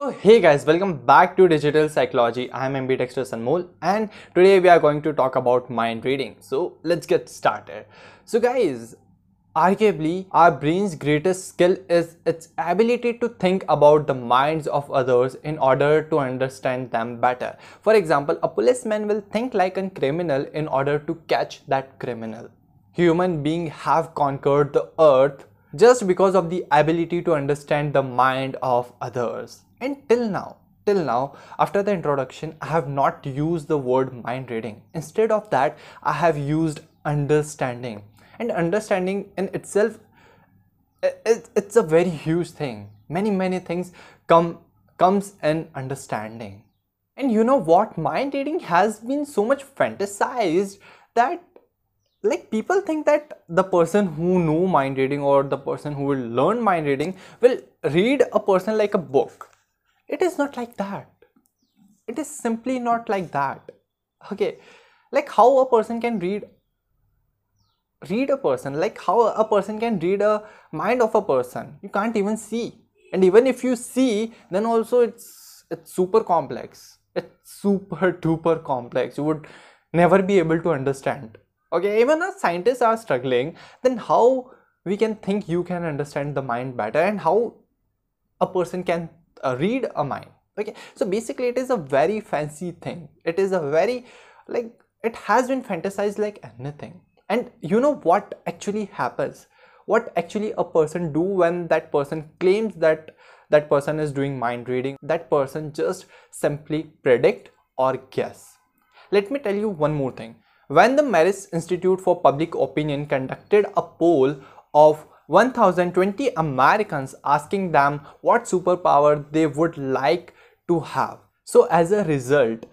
So hey guys, welcome back to Digital Psychology. I'm Ambidextrous Anmol and today we are going to talk about mind reading. So let's get started. So guys, arguably our brain's greatest skill is its ability to think about the minds of others in order to understand them better. For example, a policeman will think like a criminal in order to catch that criminal. Human beings have conquered the earth just because of the ability to understand the mind of others and till now till now after the introduction i have not used the word mind reading. Instead of that i have used understanding. And understanding in itself it's a very huge thing. Many many things come comes in understanding. And you know what? Mind reading has been so much fantasized that like people think that the person who know mind reading or the person who will learn mind reading will read a person like a book it is not like that. It is simply not like that. Okay. Like how a person can read read a person. Like how a person can read a mind of a person. You can't even see. And even if you see then also it's it's super complex. It's super duper complex. You would never be able to understand. Okay. Even as scientists are struggling. Then how we can think you can understand the mind better and how a person can uh, read a mind. Okay? So basically it is a very fancy thing. It is a very like it has been fantasized like anything. And you know what actually happens? What actually a person do when that person claims that that person is doing mind reading? That person just simply predict or guess. Let me tell you one more thing. When the Marist Institute for Public Opinion conducted a poll of 1020 Americans asking them what superpower they would like to have. So as a result,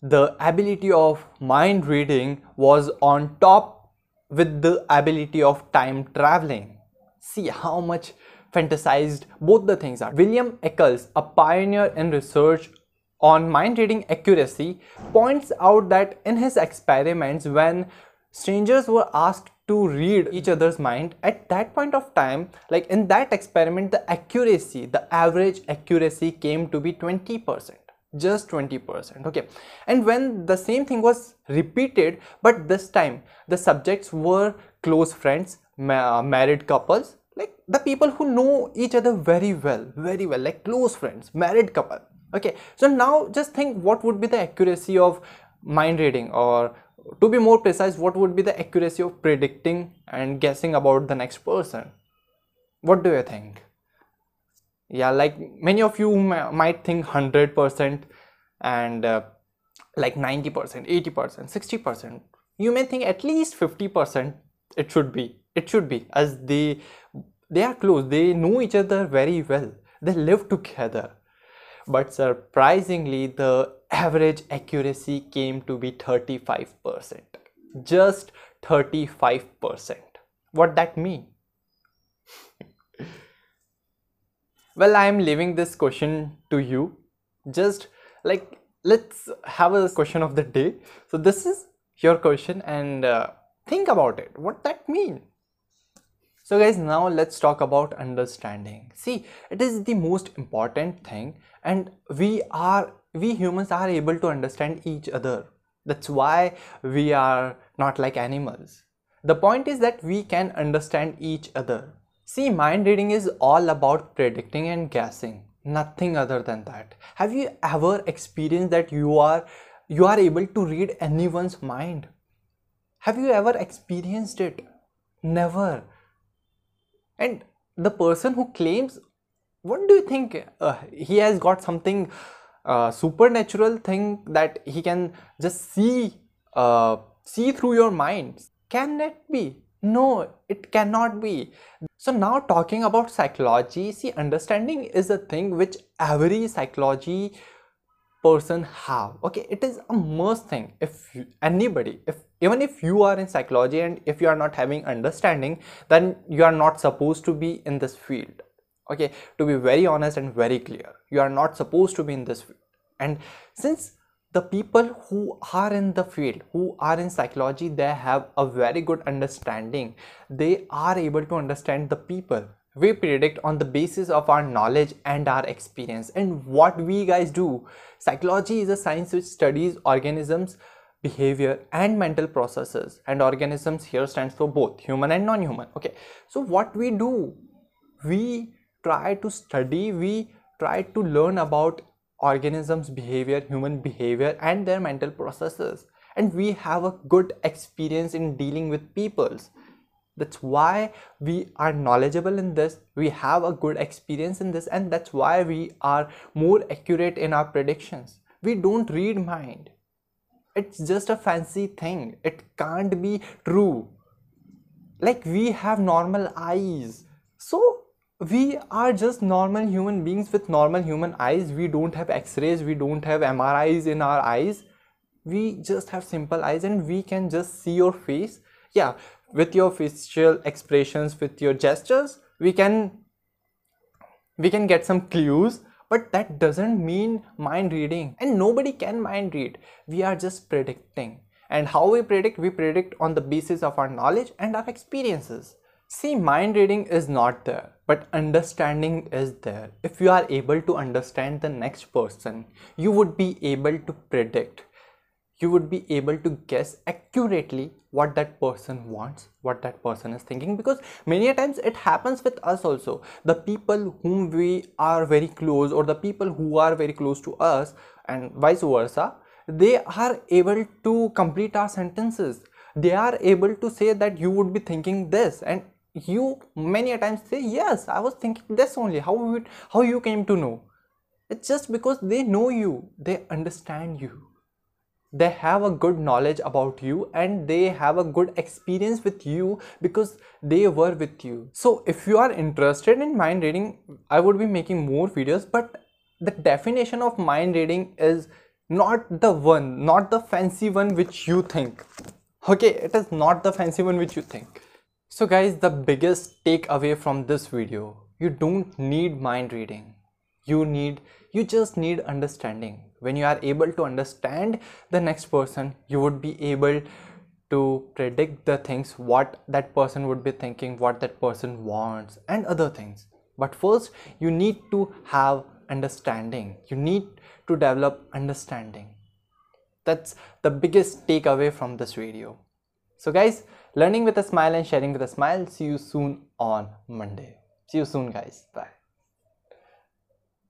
the ability of mind reading was on top with the ability of time traveling. See how much fantasized both the things are. William Ickes, a pioneer in research on mind reading accuracy, points out that in his experiments when strangers were asked to read each other's mind. At that point of time like in that experiment the accuracy the average accuracy came to be 20 percent just 20 percent okay? And when the same thing was repeated but this time the subjects were close friends ma uh, married couples like the people who know each other very well very well like close friends married couple okay? So now just think what would be the accuracy of mind reading or to be more precise what would be the accuracy of predicting and guessing about the next person? What do you think? Yeah like many of you might think 100% and uh, like 90% 80% 60% you may think at least 50% it should be. It should be as they they are close. They know each other very well. They live together. But surprisingly the average accuracy came to be 35%. Just 35%. What that mean? well, I am leaving this question to you. Just like let's have a question of the day. So this is your question and uh, think about it. What that mean? So guys, now let's talk about understanding. See, it is the most important thing and we are we humans are able to understand each other. That's why we are not like animals. The point is that we can understand each other. See, mind reading is all about predicting and guessing. Nothing other than that. Have you ever experienced that you are you are able to read anyone's mind? Have you ever experienced it? Never. And the person who claims, what do you think? Uh, he has got something uh, supernatural thing that he can just see uh, see through your minds can it be? No it cannot be. So now talking about psychology see understanding is a thing which every psychology person have. Okay it is a must thing. If you, anybody if even if you are in psychology and if you are not having understanding then you are not supposed to be in this field okay to be very honest and very clear you are not supposed to be in this field. And since the people who are in the field who are in psychology they have a very good understanding. They are able to understand the people. We predict on the basis of our knowledge and our experience. And what we guys do psychology is a science which studies organisms behavior and mental processes. And organisms here stands for both human and non-human. Okay so what we do we try to study we try to learn about organisms behavior human behavior and their mental processes. And we have a good experience in dealing with peoples. That's why we are knowledgeable in this we have a good experience in this and that's why we are more accurate in our predictions. We don't read mind. It's just a fancy thing. It can't be true. Like we have normal eyes. So we are just normal human beings with normal human eyes. We don't have x-rays we don't have mris in our eyes. We just have simple eyes and we can just see your face. Yeah with your facial expressions with your gestures we can we can get some clues but that doesn't mean mind reading. And nobody can mind read. We are just predicting. And how we predict we predict on the basis of our knowledge and our experiences see mind reading is not there but understanding is there. If you are able to understand the next person you would be able to predict. You would be able to guess accurately what that person wants what that person is thinking because many times it happens with us also. The people whom we are very close or the people who are very close to us and vice versa they are able to complete our sentences. They are able to say that you would be thinking this and you many a times say yes i was thinking this only. How would how you came to know? It's just because they know you. They understand you. They have a good knowledge about you and they have a good experience with you because they were with you. So if you are interested in mind reading i would be making more videos but the definition of mind reading is not the one not the fancy one which you think. Okay it is not the fancy one which you think so guys the biggest takeaway from this video you don't need mind reading. You need you just need understanding. When you are able to understand the next person you would be able to predict the things what that person would be thinking what that person wants and other things. But first you need to have understanding. You need to develop understanding. That's the biggest takeaway from this video. So guys learning with a smile and sharing with a smile. See you soon on monday. See you soon guys. Bye